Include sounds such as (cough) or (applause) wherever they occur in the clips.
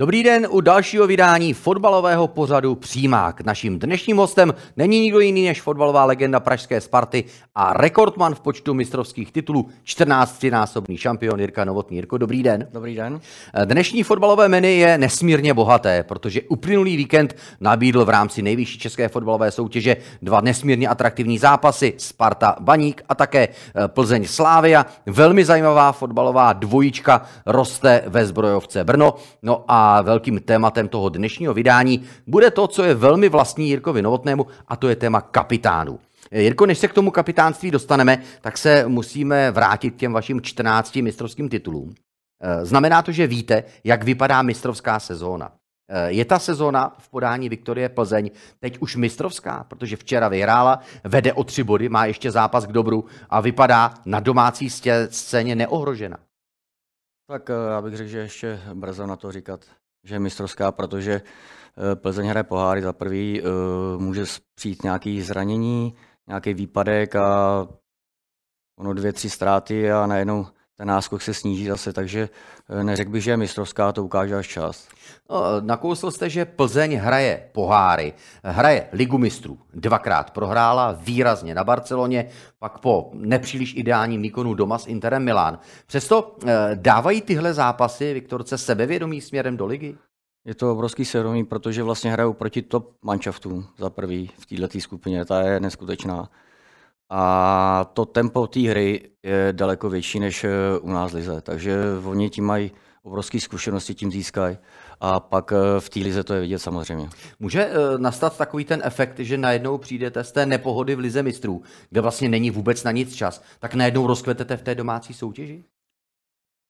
Dobrý den u dalšího vydání fotbalového pořadu Přímák. Naším dnešním hostem není nikdo jiný než fotbalová legenda pražské Sparty a rekordman v počtu mistrovských titulů, 14-násobný šampion Jirka Novotný. Jirko, dobrý den. Dobrý den. Dnešní fotbalové menu je nesmírně bohaté, protože uplynulý víkend nabídl v rámci nejvyšší české fotbalové soutěže dva nesmírně atraktivní zápasy, Sparta Baník a také eh, Plzeň Slávia. Velmi zajímavá fotbalová dvojička roste ve zbrojovce Brno. No a velkým tématem toho dnešního vydání bude to, co je velmi vlastní Jirkovi Novotnému, a to je téma kapitánů. Jirko, než se k tomu kapitánství dostaneme, tak se musíme vrátit k těm vašim 14 mistrovským titulům. Eh, znamená to, že víte, jak vypadá mistrovská sezóna. Eh, je ta sezóna v podání Viktorie Plzeň teď už mistrovská, protože včera vyhrála, vede o tři body, má ještě zápas k dobru a vypadá na domácí scéně neohrožena. Tak eh, já bych řekl, že ještě brzo na to říkat, že je mistrovská, protože eh, Plzeň hraje poháry za prvý, eh, může přijít nějaký zranění, nějaký výpadek a ono dvě, tři ztráty a najednou ten náskok se sníží zase, takže neřekl bych, že je mistrovská, to ukáže až čas. No, nakousl jste, že Plzeň hraje poháry, hraje ligu mistrů. Dvakrát prohrála výrazně na Barceloně, pak po nepříliš ideálním výkonu doma s Interem Milán. Přesto eh, dávají tyhle zápasy Viktorce sebevědomí směrem do ligy? Je to obrovský sebevědomí, protože vlastně hrajou proti top manšaftům za prvý v této skupině, ta je neskutečná. A to tempo té hry je daleko větší než eh, u nás lize, takže oni tím mají obrovské zkušenosti, tím získají a pak eh, v té lize to je vidět samozřejmě. Může eh, nastat takový ten efekt, že najednou přijdete z té nepohody v lize mistrů, kde vlastně není vůbec na nic čas, tak najednou rozkvetete v té domácí soutěži?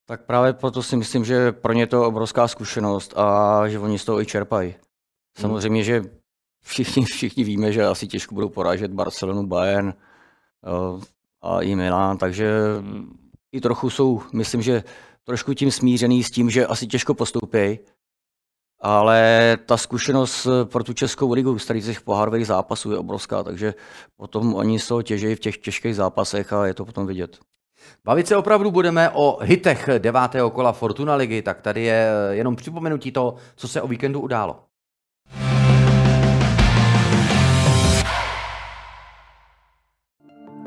Tak právě proto si myslím, že pro ně to je obrovská zkušenost a že oni z toho i čerpají. Hmm. Samozřejmě, že všichni, (laughs) všichni víme, že asi těžko budou porážet Barcelonu, Bayern a i Milan, takže i trochu jsou, myslím, že trošku tím smířený s tím, že asi těžko postoupí, ale ta zkušenost pro tu Českou ligu z těch pohárových zápasů je obrovská, takže potom oni z toho těžejí v těch těžkých zápasech a je to potom vidět. Bavit se opravdu budeme o hitech devátého kola Fortuna ligy, tak tady je jenom připomenutí toho, co se o víkendu událo.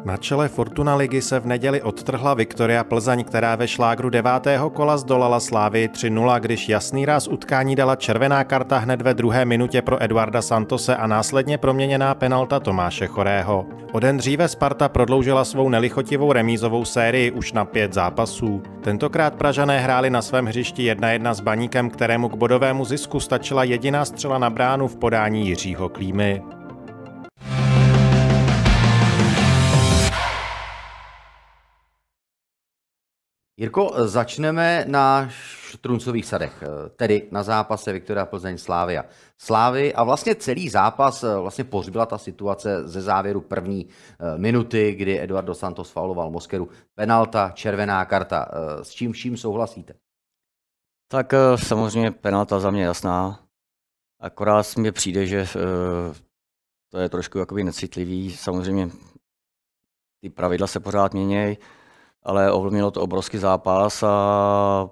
Na čele Fortuna ligy se v neděli odtrhla Viktoria Plzeň, která ve šlágru devátého kola zdolala Slávy 3-0, když jasný ráz utkání dala červená karta hned ve druhé minutě pro Eduarda Santose a následně proměněná penalta Tomáše Chorého. O den dříve Sparta prodloužila svou nelichotivou remízovou sérii už na pět zápasů. Tentokrát Pražané hráli na svém hřišti 1-1 s Baníkem, kterému k bodovému zisku stačila jediná střela na bránu v podání Jiřího Klímy. Jirko, začneme na Štruncových sadech, tedy na zápase Viktoria Plzeň Slávia. Slávy a vlastně celý zápas vlastně pohřbila ta situace ze závěru první eh, minuty, kdy Eduardo Santos fauloval Moskeru. Penalta, červená karta. Eh, s čím vším souhlasíte? Tak eh, samozřejmě penalta za mě jasná. Akorát mi přijde, že to je trošku jakoby necitlivý. Samozřejmě ty pravidla se pořád měnějí ale ovlivnilo to obrovský zápas a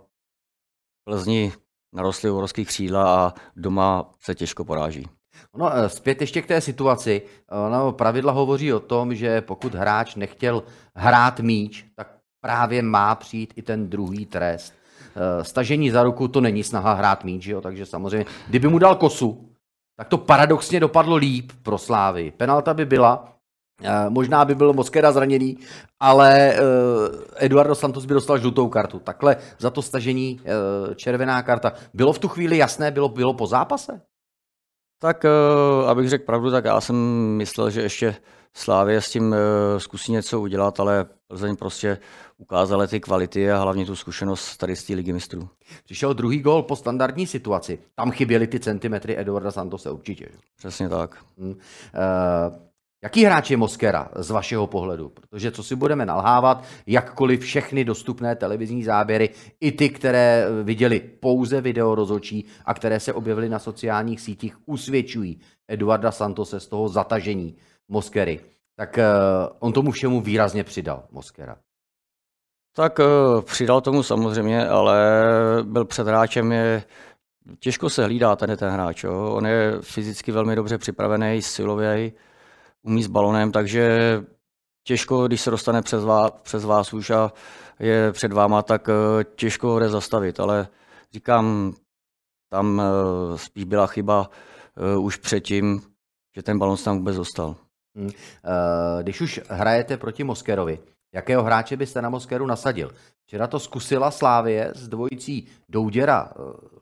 Plzni narostly obrovský křídla a doma se těžko poráží. No, zpět ještě k té situaci. No, pravidla hovoří o tom, že pokud hráč nechtěl hrát míč, tak právě má přijít i ten druhý trest. Eh, stažení za ruku to není snaha hrát míč, jo? takže samozřejmě, kdyby mu dal kosu, tak to paradoxně dopadlo líp pro Slávy. Penalta by byla, Eh, možná by byl Moskera zraněný, ale uh, Eduardo Santos by dostal žlutou kartu. Takhle za to stažení uh, červená karta. Bylo v tu chvíli jasné, bylo, bylo po zápase? Tak eh, abych řekl pravdu, tak já jsem myslel, že ještě Slávě s tím eh, zkusí něco udělat, ale Plzeň prostě ukázala ty kvality a hlavně tu zkušenost tady z té ligy mistrů. Přišel druhý gol po standardní situaci. Tam chyběly ty centimetry Eduarda Santose určitě. Přesně tak. Hmm. Uh, Jaký hráč je Moskera z vašeho pohledu? Protože co si budeme nalhávat, jakkoliv všechny dostupné televizní záběry, i ty, které viděli pouze video rozhodčí a které se objevily na sociálních sítích, usvědčují Eduarda Santose z toho zatažení Moskery. Tak uh, on tomu všemu výrazně přidal, Moskera. Tak uh, přidal tomu samozřejmě, ale byl před hráčem je těžko se hlídá ten ten hráč. Jo. On je fyzicky velmi dobře připravený, silový, umí s balonem, takže těžko, když se dostane přes vás, přes vás už a je před váma, tak uh, těžko ho jde zastavit, ale říkám, tam uh, spíš byla chyba uh, už předtím, že ten balon tam vůbec zostal. Hmm. Když už hrajete proti Moskerovi, jakého hráče byste na Moskeru nasadil? Včera to zkusila Slávie s dvojicí Douděra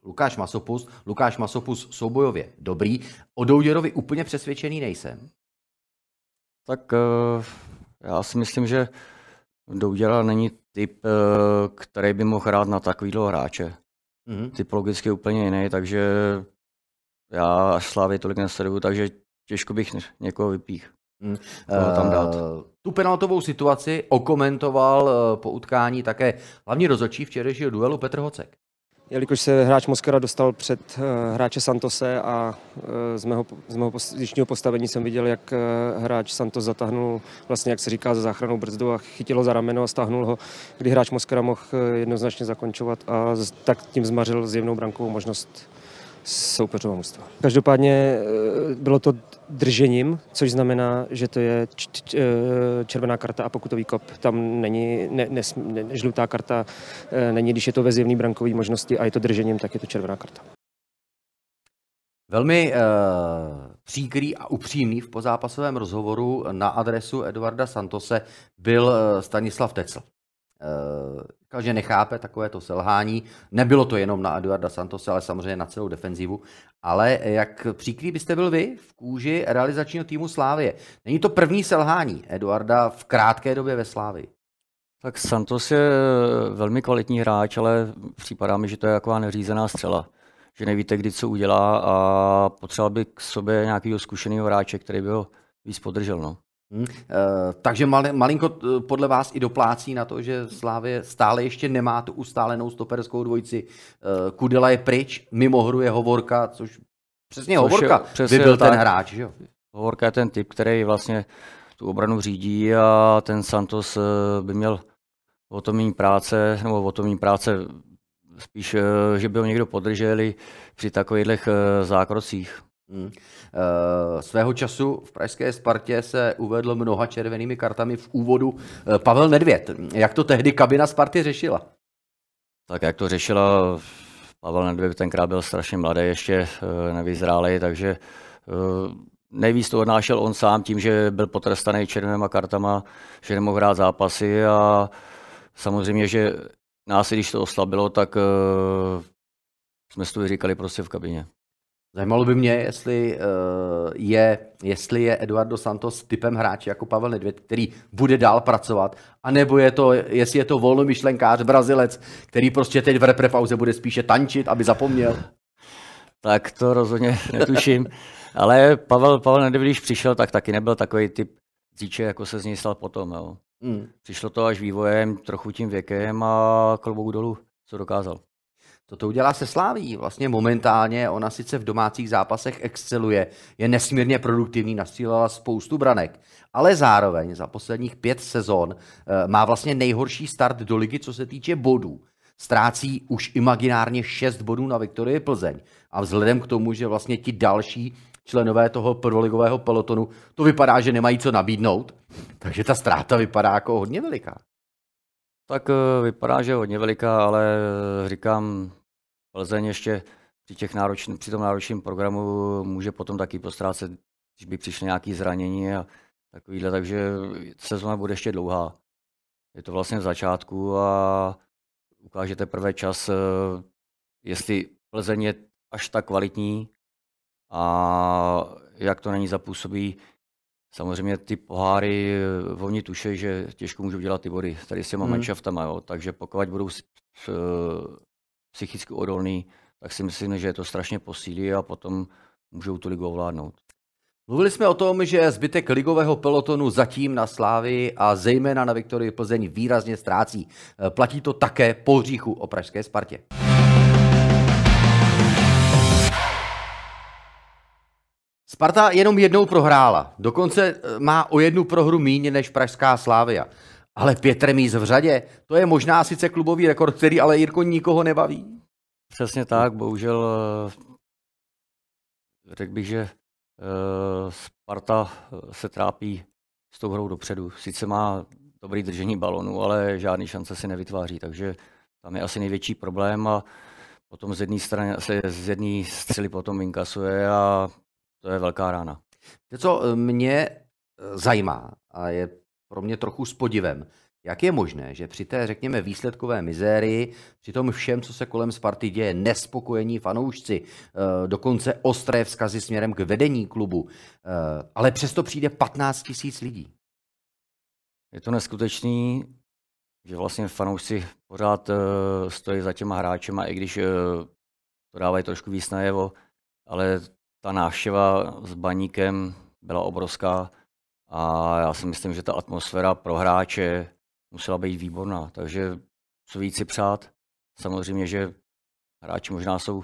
Lukáš Masopus. Lukáš Masopus soubojově dobrý. O Douděrovi úplně přesvědčený nejsem. Tak já si myslím, že Douděra není typ, který by mohl hrát na takovýhle hráče. Mm-hmm. Typologicky úplně jiný, takže já až Slávě tolik nesleduju, takže těžko bych někoho vypích. Hmm. tam dát. Uh, tu penaltovou situaci okomentoval po utkání také hlavní rozhodčí včerejšího duelu Petr Hocek. Jelikož se hráč Moskera dostal před uh, hráče Santose a uh, z mého, z mého pozičního postavení jsem viděl, jak uh, hráč Santos zatáhnul, vlastně jak se říká, za záchranou brzdu a chytil ho za rameno a stáhnul ho, kdy hráč Moskera mohl jednoznačně zakončovat a tak tím zmařil zjevnou brankovou možnost soupeřova mužstva. Každopádně eh, bylo to držením, což znamená, že to je eh, červená karta a pokutový kop. Tam není ne, ne, ne, žlutá karta, eh, není, když je to ve zjevný brankový možnosti a je to držením, tak je to červená karta. Velmi uh, příkrý a upřímný v pozápasovém rozhovoru na adresu Eduarda Santose byl Stanislav Tecl. Uh, říkal, že nechápe takovéto selhání. Nebylo to jenom na Eduarda Santose, ale samozřejmě na celou defenzivu. Ale jak příkrý byste byl vy v kůži realizačního týmu Slávie? Není to první selhání Eduarda v krátké době ve Slávii? Tak Santos je velmi kvalitní hráč, ale připadá mi, že to je taková neřízená střela. Že nevíte, kdy co udělá a potřeboval by k sobě nějakého zkušeného hráče, který by ho víc podržel. No. Hmm. Uh, takže mal, malinko eh, podle vás i doplácí na to, že Slávě stále ještě nemá tu ustálenou stoperskou dvojici. Uh, Kudela je pryč, mimo hru je Hovorka, což přesně což Hovorka je, přesně by byl tak. ten hráč. Že? Hovorka je ten typ, který vlastně tu obranu řídí a ten Santos by měl o to méně práce, nebo o to méně práce spíš, že by ho někdo podrželi při takových zákrocích. Hmm. Svého času v pražské Spartě se uvedl mnoha červenými kartami v úvodu uh, Pavel Nedvěd. Jak to tehdy kabina Sparty řešila? Tak jak to řešila, Pavel Nedvěd tenkrát byl strašně mladý, ještě uh, nevyzrálej, takže nejvíc to odnášel on sám tím, že byl potrestaný červenýma kartama, že nemohl hrát zápasy a samozřejmě, že nás, když to oslabilo, tak jsme si to říkali prostě v kabině. Zajímalo by mě, jestli, uh, je, jestli je Eduardo Santos typem hráče jako Pavel Nedvěd, který bude dál pracovat, anebo je to, jestli je to volnomyšlenkář, brazilec, který prostě teď v reprepauze bude spíše tančit, aby zapomněl. Tak to rozhodně netuším. Ale Pavel, Pavel Nedvěd, když přišel, tak taky nebyl takový typ díče, jako se z něj stal potom. Jo. Hmm. Přišlo to až vývojem, trochu tím věkem a klobouk dolů, co dokázal. To to udělá se Sláví. Vlastně momentálně ona sice v domácích zápasech exceluje, je nesmírně produktivní, nastřílela spoustu branek, ale zároveň za posledních pět sezon eh, má vlastně nejhorší start do ligy, co se týče bodů. Ztrácí už imaginárně 6 bodů na Viktorii Plzeň. A vzhledem k tomu, že vlastně ti další členové toho prvoligového pelotonu, to vypadá, že nemají co nabídnout, takže ta ztráta vypadá jako hodně veliká. Tak eh, vypadá, že hodně veliká, ale eh, říkám, Plzeň ještě při, těch náročn, při tom náročném programu může potom taky postrácet, když by přišly nějaké zranění a takovýhle, takže sezóna bude ještě dlouhá. Je to vlastně v začátku a ukáže teprve čas, eh, jestli Plzeň je až tak kvalitní, a jak to na ní zapůsobí. Samozřejmě ty poháry, eh, oni tuší, že těžko můžou dělat ty body tady s těma hmm. manšaftama, jo. takže pokud budou psychicky odolný, tak si myslím, že je to strašně posílí a potom můžou tu ligu ovládnout. Mluvili jsme o tom, že zbytek ligového pelotonu zatím na Slávy a zejména na Viktorii Plzeň výrazně ztrácí. Platí to také po hříchu o pražské Spartě. Sparta jenom jednou prohrála. Dokonce eh, má o jednu prohru míň než pražská Slávia. Ale pět remíz v řadě, to je možná sice klubový rekord, který ale Jirko nikoho nebaví. Přesně tak, bohužel eh, řekl bych, že Eh, Sparta eh, se trápí s tou hrou dopředu. Sice má dobrý držení balonu, ale žádný šance si nevytváří, takže tam je asi největší problém a potom z jedné strany se z jedné střely potom inkasuje a to je velká rána. To, co mě zajímá a je pro mě trochu s podivem, jak je možné, že při té, řekněme, výsledkové mizérii, při tom všem, co se kolem Sparty děje, nespokojení fanoušci, eh, dokonce ostré vzkazy směrem k vedení klubu, eh, ale přesto přijde 15 tisíc lidí? Je to neskutečný, že vlastně fanoušci pořád eh, stojí za těma hráčema, i když to dávají trošku víc najevo, ale ta návštěva s baníkem byla obrovská a já si myslím, že ta atmosféra pro hráče, musela být výborná. Takže co víc si přát. Samozřejmě, že hráči možná jsou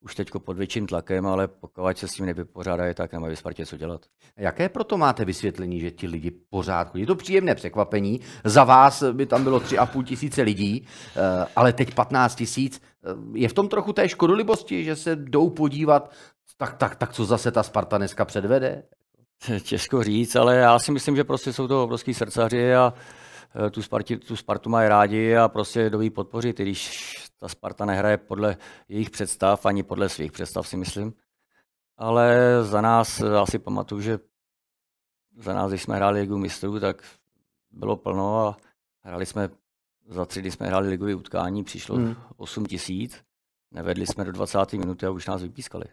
už teď pod větším tlakem, ale pokud se s tím nevypořádají, tak nemají Spartě co dělat. Jaké proto máte vysvětlení, že ti lidi pořád chodí? Je to příjemné překvapení. Za vás by tam bylo 3,5 tisíce lidí, eh, ale teď 15 tisíc. Eh, je v tom trochu té škodolibosti, že se jdou podívat, tak, tak, tak co zase ta Sparta dneska předvede? (laughs) Těžko říct, ale já si myslím, že prostě jsou to obrovský srdcaři a Eh, tu, Sparti, tu Spartu mají rádi a prostě jdou jí podpořit, i když ta Sparta nehraje podle jejich představ, ani podle svých představ si myslím. Ale za nás eh, asi pamatuju, že za nás, když jsme hráli Ligu mistrů, tak bylo plno a hráli jsme, za tři dny jsme hráli ligové utkání, přišlo hmm. 8 tisíc, nevedli jsme do 20. minuty a už nás vypískali.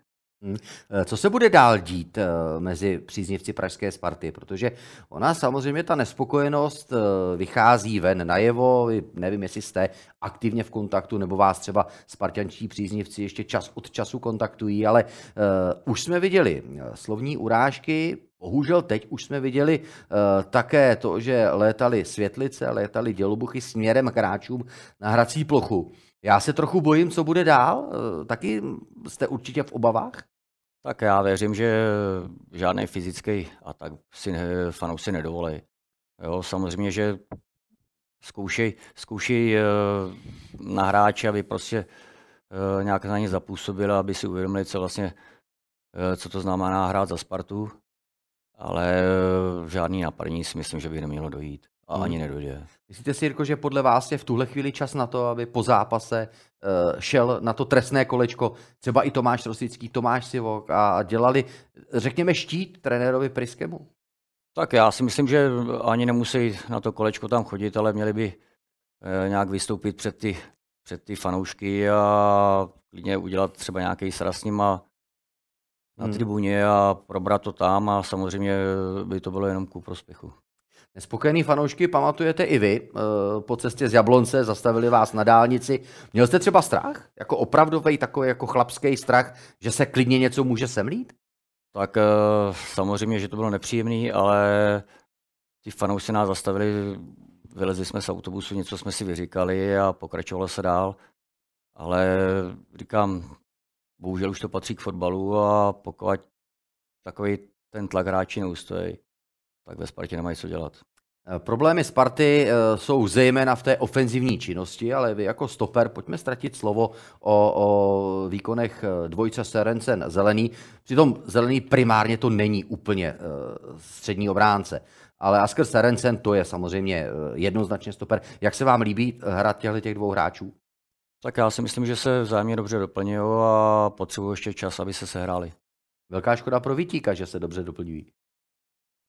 Hmm. Eh, co se bude dál dít eh, mezi příznivci Pražské Sparty? Protože ona samozřejmě ta nespokojenost eh, vychází ven najevo, nevím, jestli jste aktivně v kontaktu, nebo vás třeba spartiančtí příznivci ještě čas od času kontaktují, ale už jsme viděli slovní urážky, Bohužel teď už jsme viděli uh, také to, že létaly světlice, létaly dělobuchy směrem k hráčům na hrací plochu. Já se trochu bojím, co bude dál. Uh, taky jste určitě v obavách? Tak já věřím, že žádný fyzický atak si ne, fanoušci nedovolí. Jo, samozřejmě, že zkoušej, zkoušej uh, na hráče, aby prostě uh, nějak na ně zapůsobili, aby si uvědomili, co vlastně, uh, co to znamená hrát za Spartu, ale žádný napadení si myslím, že by nemělo dojít a hmm. ani nedojde. Myslíte si, Jirko, že podle vás je v tuhle chvíli čas na to, aby po zápase uh, šel na to trestné kolečko třeba i Tomáš Rosický, Tomáš Sivok a dělali, řekněme, štít trenérovi Priskemu? Tak já si myslím, že ani nemusí na to kolečko tam chodit, ale měli by uh, nějak vystoupit před ty, před ty fanoušky a klidně udělat třeba nějaký sraz s nima na hmm. tribuně a probrat to tam a samozřejmě by to bylo jenom ku prospěchu. Nespokojený fanoušky pamatujete i vy. Eh, po cestě z Jablonce zastavili vás na dálnici. Měl jste třeba strach? Jako opravdový takový jako chlapský strach, že se klidně něco může semlít? Tak eh, samozřejmě, že to bylo nepříjemné, ale ti fanoušci nás zastavili, vylezli jsme z autobusu, něco jsme si vyříkali a pokračovalo se dál. Ale říkám, bohužel už to patří k fotbalu a pokud takový ten tlak hráči neustojí, tak ve Spartě nemají co dělat. Eh, problémy Sparty eh, jsou zejména v té ofenzivní činnosti, ale vy jako stoper, pojďme ztratit slovo o, o výkonech eh, dvojce Serencen Zelený. Přitom Zelený primárně to není úplně střední obránce, ale Asker Serencen to je samozřejmě jednoznačně stoper. Jak se vám líbí hrát těchto těch dvou hráčů? Tak já si myslím, že se vzájemně dobře doplňují a potřebují ještě čas, aby se sehráli. Velká škoda pro Vítíka, že se dobře doplňují.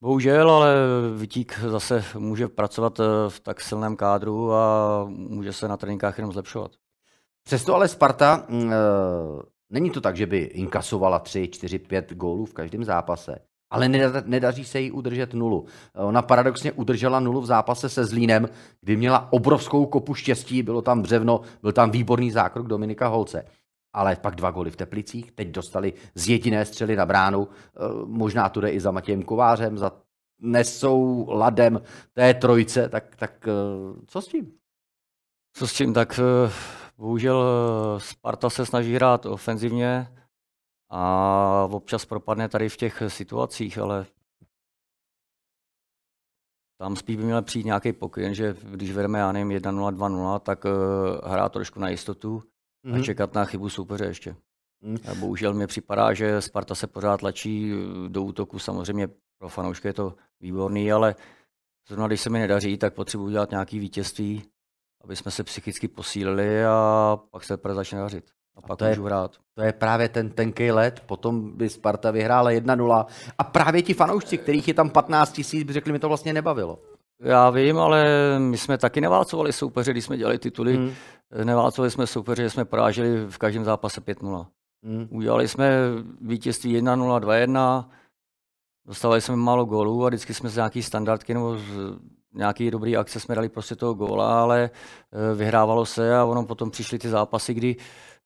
Bohužel, ale Vitík zase může pracovat eh, v tak silném kádru a může se na tréninkách jenom zlepšovat. Přesto ale Sparta eh, Není to tak, že by inkasovala 3, 4, 5 gólů v každém zápase, ale nedaří se jí udržet nulu. Ona paradoxně udržela nulu v zápase se Zlínem, kdy měla obrovskou kopu štěstí, bylo tam břevno, byl tam výborný zákrok Dominika Holce. Ale pak dva goly v Teplicích, teď dostali z jediné střely na bránu, eh, možná tu jde i za Matějem Kovářem, za nesou ladem té trojce, tak, tak eh, co s tím? Co s tím, tak eh, bohužel Sparta se snaží hrát ofenzivně, a občas propadne tady v těch situacích, ale tam spíš by měl přijít nějaký pokyn, že když vedeme, já nevím, 1-0, 2-0, tak hrát trošku na jistotu mm-hmm. a mhm. čekat na chybu soupeře ještě. Mm. A bohužel mi připadá, že Sparta se pořád tlačí eh, do útoku. Samozřejmě pro fanoušky je to výborný, ale zrovna když se mi nedaří, tak potřebuji dělat nějaké vítězství, aby jsme se psychicky posílili a pak se teprve začne dařit. A pak a to je, hrát. To je právě ten tenký let, potom by Sparta vyhrála 1-0 a právě ti fanoušci, kterých je tam 15 tisíc, by řekli, mi to vlastně nebavilo. Já vím, ale my jsme taky neválcovali soupeře, když jsme dělali tituly. Hmm. Neválcovali jsme soupeře, jsme poráželi v každém zápase 5-0. Hmm. Udělali jsme vítězství 1-0, 2-1, dostávali jsme málo gólů a vždycky jsme z nějaký standardky nebo z nějaký dobrý akce jsme dali prostě toho góla, ale eh, vyhrávalo se a ono potom přišly ty zápasy, kdy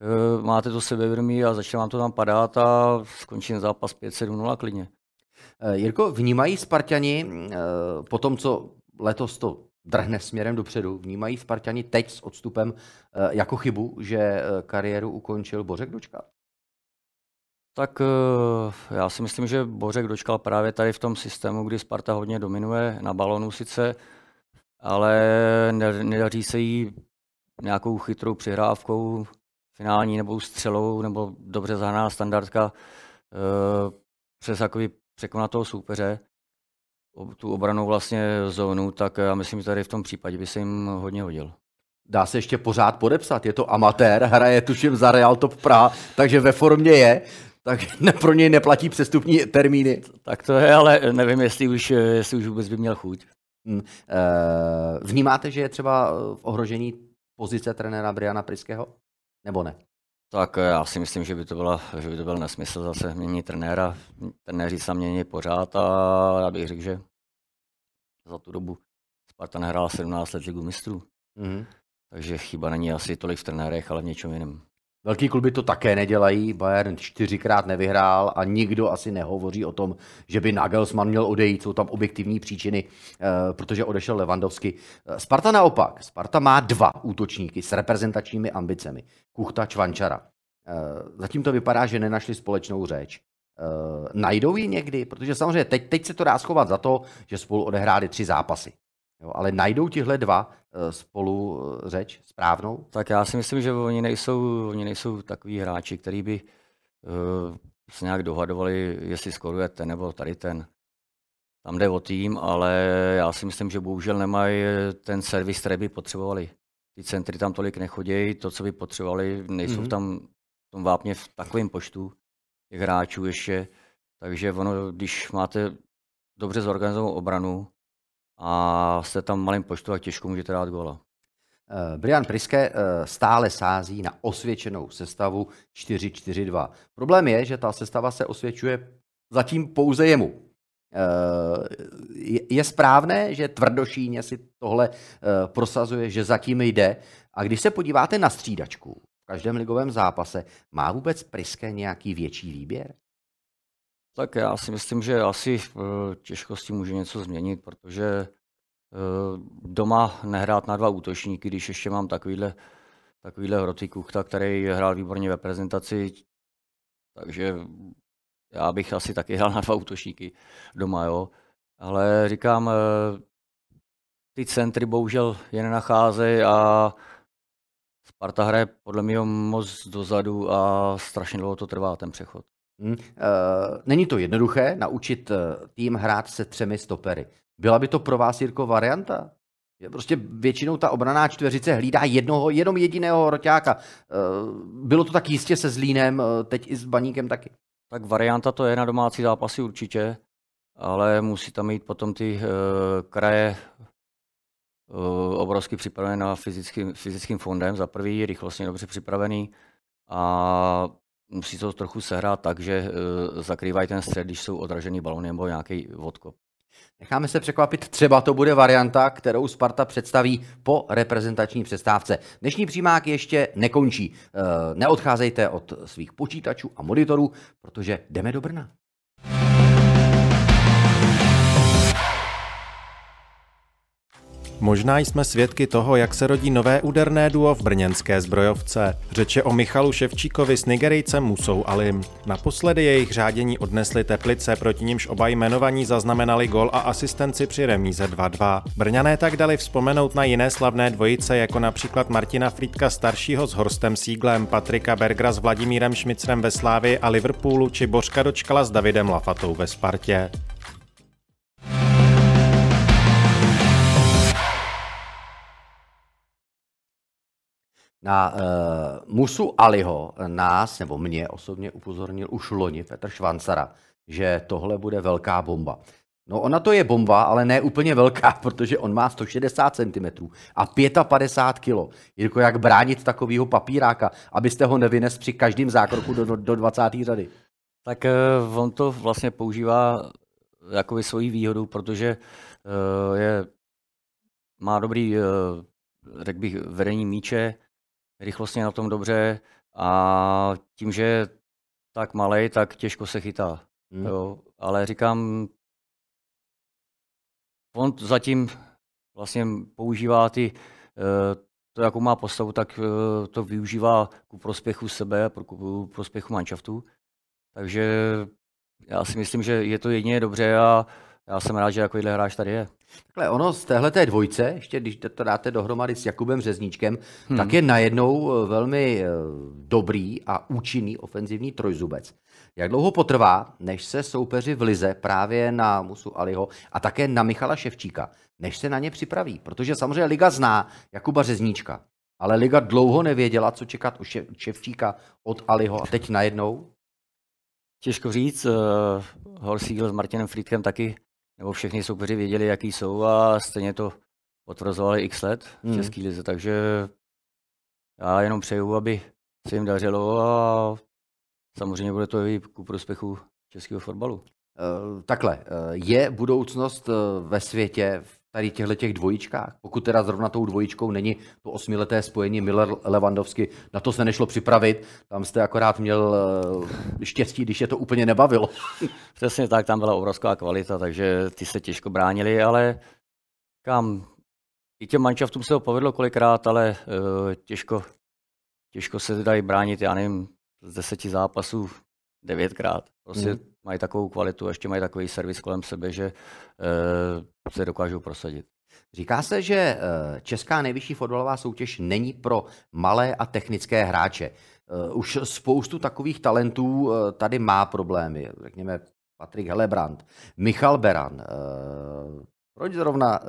Eh, máte to sebevědomí a začne vám to tam padat a skončí zápas 5-7-0 klidně. Eh, Jirko, vnímají Spartani po tom, co letos to drhne směrem dopředu, vnímají Spartani teď s odstupem jako chybu, že kariéru ukončil Bořek Dočkal? Tak já si myslím, že Bořek dočkal právě tady v tom systému, kdy Sparta hodně dominuje na balonu sice, ale nedaří se jí nějakou chytrou přihrávkou finální nebo střelou nebo dobře zahraná standardka přes takový překonat toho soupeře, tu obranou vlastně zónu, tak já myslím, že tady v tom případě by se jim hodně hodil. Dá se ještě pořád podepsat, je to amatér, hraje tuším za Real Top Praha, takže ve formě je, tak (laughs) pro něj neplatí přestupní termíny. Tak to je, ale nevím, jestli už, jestli už vůbec by měl chuť. Hmm. Vnímáte, že je třeba v ohrožení pozice trenéra Briana Priského? Nebo ne? Tak eh, já si myslím, že by to, byla, že by to byl nesmysl zase měnit trenéra. Trenéři se mění pořád a já bych řekl, že za tu dobu Sparta nehrála 17 let ligu mistrů. Mm-hmm. Takže chyba není asi tolik v trenérech, ale v něčem jiném. Velký kluby to také nedělají, Bayern čtyřikrát nevyhrál a nikdo asi nehovoří o tom, že by Nagelsmann měl odejít, jsou tam objektivní příčiny, eh, protože odešel Levandovský. Eh, Sparta naopak, Sparta má dva útočníky s reprezentačními ambicemi, Kuchta Čvančara. Eh, zatím to vypadá, že nenašli společnou řeč. Najdou ji někdy? Protože samozřejmě teď, teď se to dá schovat za to, že spolu odehráli tři zápasy. Jo, ale najdou tihle dva eh, spolu eh, řeč správnou? Tak já si myslím, že oni nejsou, oni nejsou takový hráči, který by uh, se nějak dohadovali, jestli skoruje ten nebo tady ten. Tam jde o tým, ale já si myslím, že bohužel nemají ten servis, který by potřebovali. Ty centry tam tolik nechodějí, to, co by potřebovali, nejsou mm-hmm. tam v tom vápně v takovém počtu těch hráčů ještě. Takže ono, když máte dobře zorganizovanou obranu, a jste tam malým počtu a těžko můžete dát góla. Uh, Brian Priske uh, stále sází na osvědčenou sestavu 4-4-2. Problém je, že ta sestava se osvědčuje zatím pouze jemu. Je, je správné, že tvrdošíně si tohle prosazuje, že zatím jde. A když se podíváte na střídačku v každém ligovém zápase, má vůbec Priske nějaký větší výběr? Tak já si myslím, že asi v eh, těžkosti může něco změnit, protože eh, doma nehrát na dva útočníky, když ještě mám takovýhle, takovýhle hroty Kuchta, který hrál výborně ve prezentaci, takže já bych asi taky hrál na dva útočníky doma, jo. Ale říkám, eh, ty centry bohužel je nenacházejí a Sparta hraje podle mě moc dozadu a strašně dlouho to trvá ten přechod. Hmm. Není to jednoduché naučit eh, tým hrát se třemi stopery. Byla by to pro vás, Jirko, varianta? Prostě většinou ta obraná čtveřice hlídá jednoho, jenom jediného roťáka. Eh, bylo to tak jistě se Zlínem, teď i s Baníkem taky. Tak varianta to je na domácí zápasy určitě, ale musí tam mít potom ty kraje obrovsky připravené na fyzickým, fyzickým fondem. Za prvý rychlostně dobře připravený a musí to trochu sehrát tak, že uh, zakrývají ten střed, když jsou odražený balony nebo nějaký vodkop. Necháme se překvapit, třeba to bude varianta, kterou Sparta představí po reprezentační přestávce. Dnešní přímák ještě nekončí. Neodcházejte od svých počítačů a monitorů, protože jdeme do Brna. Možná jsme svědky toho, jak se rodí nové úderné duo v brněnské zbrojovce. Řeče o Michalu Ševčíkovi s Nigerejcem Musou Alim. Naposledy jejich řádění odnesly Teplice, proti nímž oba jmenovaní zaznamenali gol a asistenci při remíze 2-2. Brňané tak dali vzpomenout na jiné slavné dvojice, jako například Martina Frýdka staršího s Horstem Síglem, Patrika Bergra s Vladimírem Šmicrem ve Slávii a Liverpoolu či Božka dočkala s Davidem Lafatou ve Spartě. Na uh, Musu Aliho nás, nebo mě osobně upozornil už loni Petr Švancara, že tohle bude velká bomba. No ona to je bomba, ale ne úplně velká, (laughs) protože on má 160 cm a 55 kg. Jirko, jak bránit takového papíráka, abyste ho nevynes při každém zákroku do, do, do 20. řady? Tak uh, on to vlastně používá jako svoji výhodu, protože je, má dobrý, řekl bych, vedení míče, rychlostně na tom dobře a tím, že je tak malý, tak těžko se chytá. Hmm. Jo. Ale říkám, on zatím vlastně používá ty, eh, to, jakou má postavu, tak eh, to využívá ku prospěchu sebe, ku prospěchu manšaftu. Takže já si myslím, že je to jedině dobře a já jsem rád, že takovýhle hráč tady je. Takhle ono z téhle té dvojce, ještě když to dáte dohromady s Jakubem Řezníčkem, hmm. tak je najednou eh, velmi eh, dobrý a účinný ofenzivní trojzubec. Jak dlouho potrvá, než se soupeři v Lize právě na Musu Aliho a také na Michala Ševčíka, než se na ně připraví? Protože samozřejmě Liga zná Jakuba Řezníčka, ale Liga dlouho nevěděla, co čekat u Ševčíka od Aliho a teď najednou? Těžko říct, uh, Horsígl s Martinem Friedkem taky nebo všechny soupeři věděli, jaký jsou a stejně to potvrzovali x let v hmm. České lize, takže já jenom přeju, aby se jim dařilo a samozřejmě bude to i ku prospěchu českého fotbalu. Eh, takhle, eh, je budoucnost eh, ve světě v tady těchto těch dvojičkách? Pokud teda zrovna tou dvojičkou není to osmileté spojení Miller Lewandowski, na to se nešlo připravit, tam jste akorát měl štěstí, když je to úplně nebavilo. (laughs) Přesně tak, tam byla obrovská kvalita, takže ty se těžko bránili, ale kam i těm manšaftům se to povedlo kolikrát, ale uh, těžko, těžko se dají bránit, já nevím, z deseti zápasů devětkrát. Prostě mm mají takovou kvalitu, ještě mají takový servis kolem sebe, že uh, se dokážou prosadit. Říká se, že eh, česká nejvyšší fotbalová soutěž není pro malé a technické hráče. Eh, už spoustu takových talentů tady má problémy. Řekněme Patrik Helebrand, Michal Beran. Proč zrovna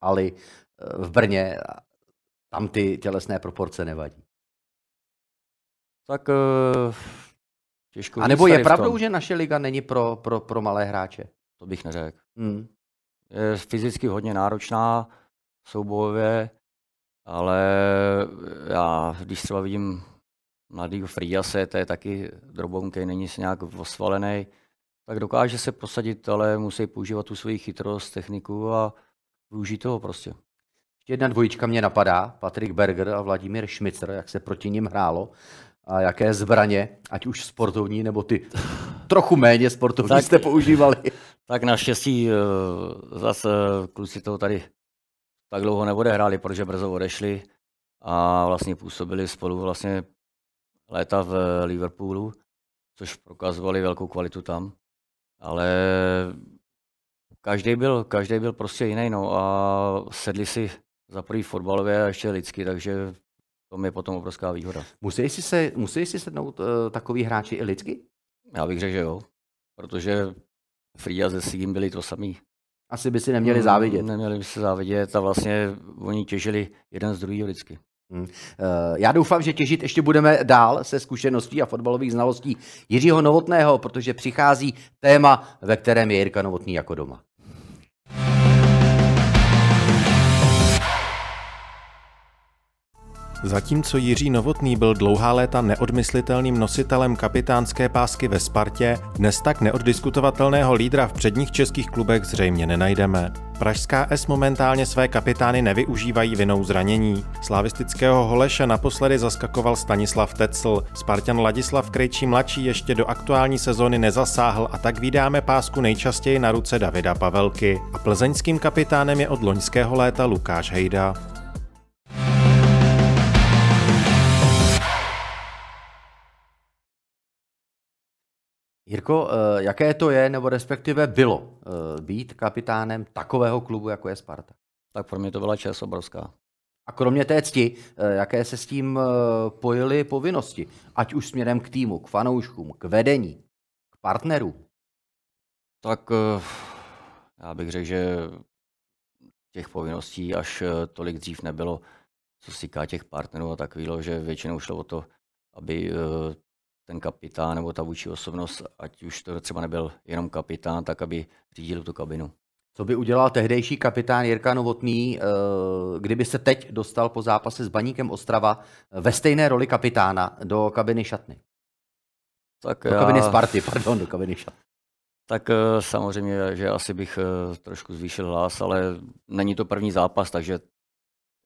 Ali v Brně tam ty tělesné proporce nevadí? Tak Těžko a nebo je pravdou, že naše liga není pro, pro, pro malé hráče? To bych neřekl. Hmm. Je fyzicky hodně náročná, soubojové, ale já, když třeba vidím mladýho Friase, to je taky drobounkej, není se nějak osvalený, tak dokáže se posadit, ale musí používat tu svoji chytrost, techniku a využít toho prostě. Ještě jedna dvojička mě napadá, Patrik Berger a Vladimír Šmicer, jak se proti ním hrálo a jaké zbraně, ať už sportovní nebo ty trochu méně sportovní tak, jste používali. Tak naštěstí eh, zase kluci toho tady tak dlouho nebude hráli, protože brzo odešli a vlastně působili spolu vlastně léta v Liverpoolu, což prokazovali velkou kvalitu tam. Ale každý byl, každý byl prostě jiný, no a sedli si za prvý fotbalově a ještě lidsky, takže to je potom obrovská výhoda. Musí si, se, musí si sednout uh, takový hráči i lidsky? Já bych řekl, že jo. Protože Free a ze Sigim byli to samý. Asi by si neměli hmm, závidět. Neměli by se závidět a vlastně oni těžili jeden z druhého lidsky. Hmm. Já doufám, že těžit ještě budeme dál se zkušeností a fotbalových znalostí Jiřího Novotného, protože přichází téma, ve kterém je Jirka Novotný jako doma. Zatímco Jiří Novotný byl dlouhá léta neodmyslitelným nositelem kapitánské pásky ve Spartě, dnes tak neoddiskutovatelného lídra v předních českých klubech zřejmě nenajdeme. Pražská S momentálně své kapitány nevyužívají vinou zranění. Slavistického Holeše naposledy zaskakoval Stanislav Tecl. Spartan Ladislav Krejčí mladší ještě do aktuální sezóny nezasáhl a tak vydáme pásku nejčastěji na ruce Davida Pavelky. A plzeňským kapitánem je od loňského léta Lukáš Hejda. Jirko, eh, jaké to je, nebo respektive bylo eh, být kapitánem takového klubu, jako je Sparta? Tak pro mě to byla čest obrovská. A kromě té cti, eh, jaké se s tím pojily povinnosti? Ať už směrem k týmu, k fanouškům, k vedení, k partnerům? Tak já bych řekl, že těch povinností až tolik dřív nebylo, co se týká těch partnerů a takového, že většinou šlo o to, aby ten kapitán nebo ta vůči osobnost, ať už to třeba nebyl jenom kapitán, tak aby řídil tu kabinu. Co by udělal tehdejší kapitán Jirka Novotný, eh, kdyby se teď dostal po zápase s Baníkem Ostrava eh, ve stejné roli kapitána do kabiny šatny? Tak do já... kabiny Sparty, (laughs) pardon, do kabiny šatny. Tak eh, samozřejmě, že asi bych trošku zvýšil hlas, ale není to první zápas, takže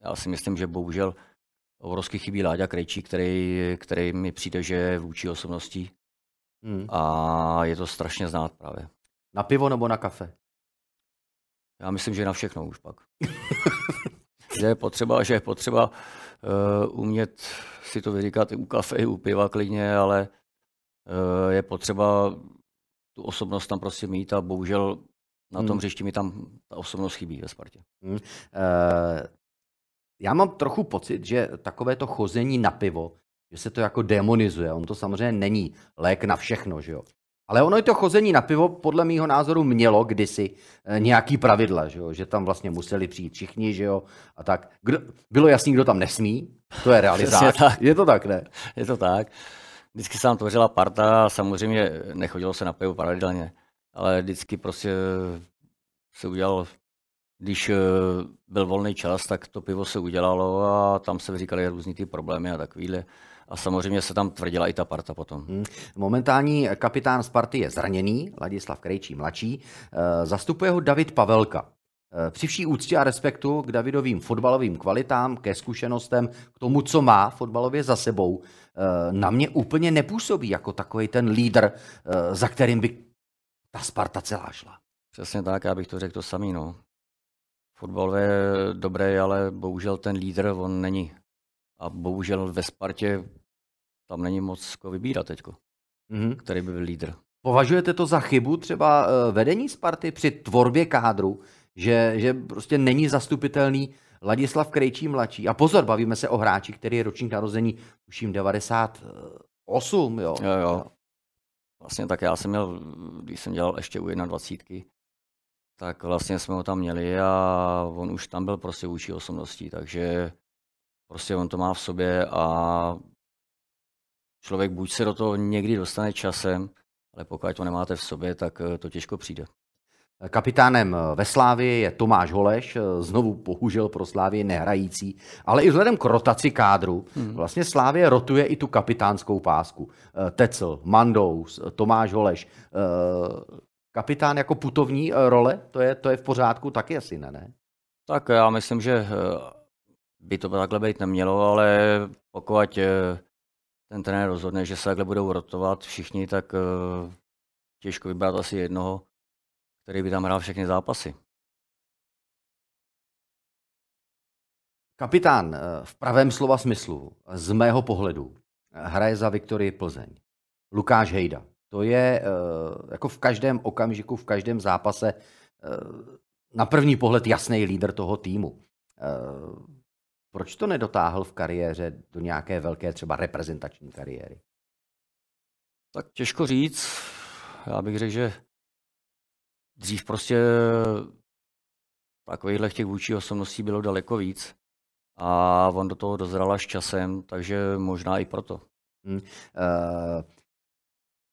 já si myslím, že bohužel obrovsky chybí Láďa Krejčí, který, který mi přijde, že je vůči osobností. Hmm. A je to strašně znát právě. Na pivo nebo na kafe? Já myslím, že na všechno už pak. (laughs) že je potřeba, že je potřeba uh, umět si to vyříkat i u kafe, i u piva klidně, ale uh, je potřeba tu osobnost tam prostě mít a bohužel na tom hmm. hřišti mi tam ta osobnost chybí ve Spartě. Hmm. Uh, já mám trochu pocit, že takové to chození na pivo, že se to jako demonizuje. On to samozřejmě není lék na všechno, že jo. Ale ono i to chození na pivo podle mýho názoru mělo kdysi eh, nějaký pravidla, že, jo? že tam vlastně museli přijít všichni, že jo, a tak. Kdo, bylo jasný, kdo tam nesmí, to je (laughs) realizace. Je to tak, ne? Je to tak. Vždycky se tam tvořila parta, samozřejmě nechodilo se na pivo pravidelně, ale vždycky prostě se udělal když eh, byl volný čas, tak to pivo se udělalo a tam se říkali různý ty problémy a takovýhle. A samozřejmě se tam tvrdila i ta parta potom. Hmm. Momentální kapitán Sparty je zraněný, Ladislav Krejčí mladší. E, zastupuje ho David Pavelka. E, při vší úctě a respektu k Davidovým fotbalovým kvalitám, ke zkušenostem, k tomu, co má fotbalově za sebou, na mě úplně nepůsobí jako takový ten lídr, za kterým by ta Sparta celá šla. Přesně tak, já bych to řekl to samý. No. Fotbal je dobrý, ale bohužel ten lídr on není. A bohužel ve Spartě tam není moc ko vybírat teďko, mm-hmm. který by byl lídr. Považujete to za chybu třeba eh, vedení Sparty při tvorbě kádru, že, že prostě není zastupitelný Ladislav Krejčí mladší. A pozor, bavíme se o hráči, který je ročník narození, tuším, 98, jo. Jo, jo. Vlastně tak já jsem měl, když jsem dělal ještě u 21, tak vlastně jsme ho tam měli a on už tam byl prostě vůči osobností, takže prostě on to má v sobě a člověk buď se do toho někdy dostane časem, ale pokud to nemáte v sobě, tak eh, to těžko přijde. Kapitánem eh, ve Slávii je Tomáš Holeš, eh, znovu bohužel pro Slávii nehrající, ale i vzhledem k rotaci kádru, hmm. vlastně Slávie rotuje i tu kapitánskou pásku. Tecel, Mandous, Tomáš Holeš kapitán jako putovní eh, role, to je, to je v pořádku taky asi ne, ne? Tak já myslím, že eh, by to takhle být nemělo, ale pokud eh, ten trenér rozhodne, že se takhle budou rotovat všichni, tak těžko vybrat asi jednoho, který by tam hrál všechny zápasy. Kapitán v pravém slova smyslu, z mého pohledu, hraje za Viktorii Plzeň. Lukáš Hejda. To je eh, jako v každém okamžiku, v každém zápase eh, na první pohled jasný lídr toho týmu. Eh, proč to nedotáhl v kariéře do nějaké velké třeba reprezentační kariéry? Tak těžko říct. Já bych řekl, že dřív prostě takovýchhle těch vůči osobností bylo daleko víc. A on do toho dozral až časem, takže možná i proto. Hmm. Uh,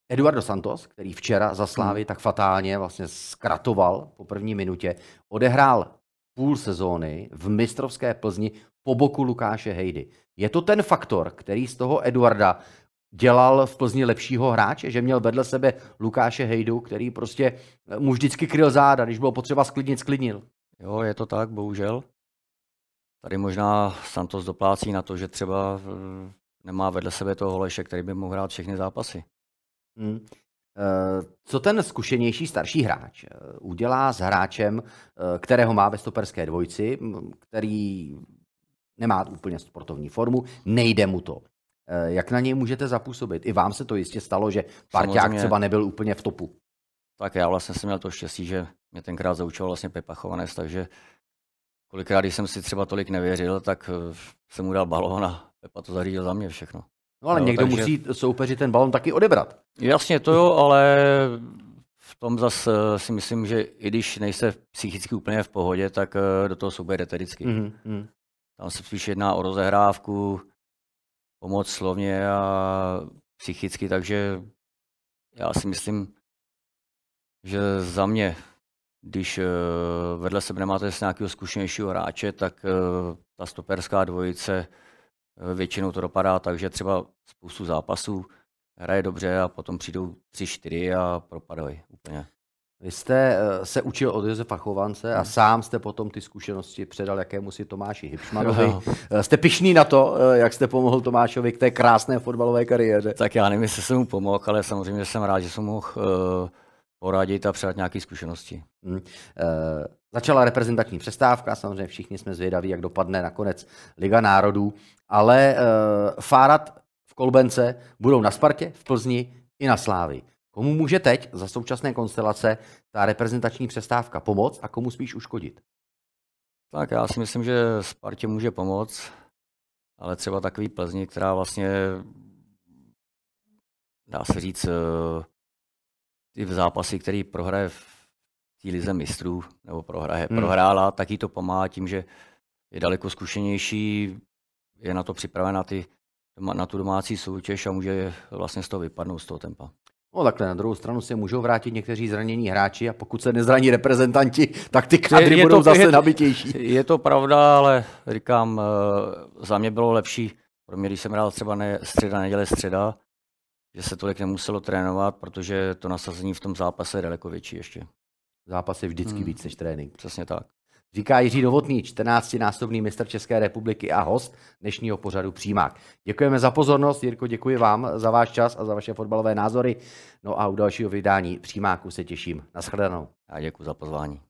Eduardo Santos, který včera za Slávy hmm. tak fatálně vlastně skratoval po první minutě, odehrál půl sezóny v mistrovské Plzni po boku Lukáše Hejdy. Je to ten faktor, který z toho Eduarda dělal v Plzni lepšího hráče, že měl vedle sebe Lukáše Hejdu, který prostě mu vždycky kryl záda, když bylo potřeba sklidnit, sklidnil. Jo, je to tak, bohužel. Tady možná Santos doplácí na to, že třeba eh, nemá vedle sebe toho Holeše, který by mohl hrát všechny zápasy. Hmm. Co ten zkušenější starší hráč eh, udělá s hráčem, kterého má ve stoperské dvojci, který nemá úplně sportovní formu, nejde mu to. Jak na něj můžete zapůsobit? I vám se to jistě stalo, že parťák třeba nebyl úplně v topu. Tak já vlastně jsem měl to štěstí, že mě tenkrát zaučoval vlastně Pepa Chovanec, takže kolikrát, když jsem si třeba tolik nevěřil, tak eh, jsem mu dal balón a Pepa to zařídil za mě všechno. No ale no, někdo takže... musí soupeři ten balon taky odebrat. Jasně, to jo, ale v tom zase eh, si myslím, že i když nejste psychicky úplně v pohodě, tak eh, do toho souboje jdete vždycky. Mm-hmm. Tam se spíš jedná o rozehrávku, pomoc slovně a psychicky, takže já si myslím, že za mě, když eh, vedle sebe nemáte nějakého zkušenějšího hráče, tak ta stoperská dvojice většinou to dopadá tak, že třeba spoustu zápasů hraje dobře a potom přijdou tři, čtyři a propadají úplně. Vy jste se učil od Josefa Chovance a hmm. sám jste potom ty zkušenosti předal jakému si Tomáši Hipšmanovi. No. (laughs) Jste pišný na to, jak jste pomohl Tomášovi k té krásné fotbalové kariéře? Tak já nevím, jestli jsem mu pomohl, ale samozřejmě jsem rád, že jsem mohl poradit a předat nějaké zkušenosti. Hmm. Začala reprezentační přestávka, samozřejmě všichni jsme zvědaví, jak dopadne nakonec Liga národů, ale e, Fárat v Kolbence budou na Spartě, v Plzni i na Slávi. Komu může teď za současné konstelace ta reprezentační přestávka pomoct a komu spíš uškodit? Tak já si myslím, že Spartě může pomoct, ale třeba takový Plzni, která vlastně dá se říct, ty v zápasy, který prohraje v té lize mistrů, nebo prohraje, hmm. prohrála, tak jí to pomáhá tím, že je daleko zkušenější, je na to připravena ty, na tu domácí soutěž a může vlastně z toho vypadnout, z toho tempa. No takhle na druhou stranu se můžou vrátit někteří zranění hráči a pokud se nezraní reprezentanti, tak ty kadry budou to, zase je, nabitější. Je to pravda, ale říkám, eh, za mě bylo lepší, pro mě, když jsem hrál třeba ne, středa, neděle, středa, že se tolik nemuselo trénovat, protože to nasazení v tom zápase je daleko větší ještě. Zápas je vždycky hmm. víc než trénink. Přesně tak. Říká Jiří Novotný, 14-násobný mistr České republiky a host dnešního pořadu Přímák. Děkujeme za pozornost, Jirko, děkuji vám za váš čas a za vaše fotbalové názory. No a u dalšího vydání Přímáku se těším. Naschledanou. A děkuji za pozvání.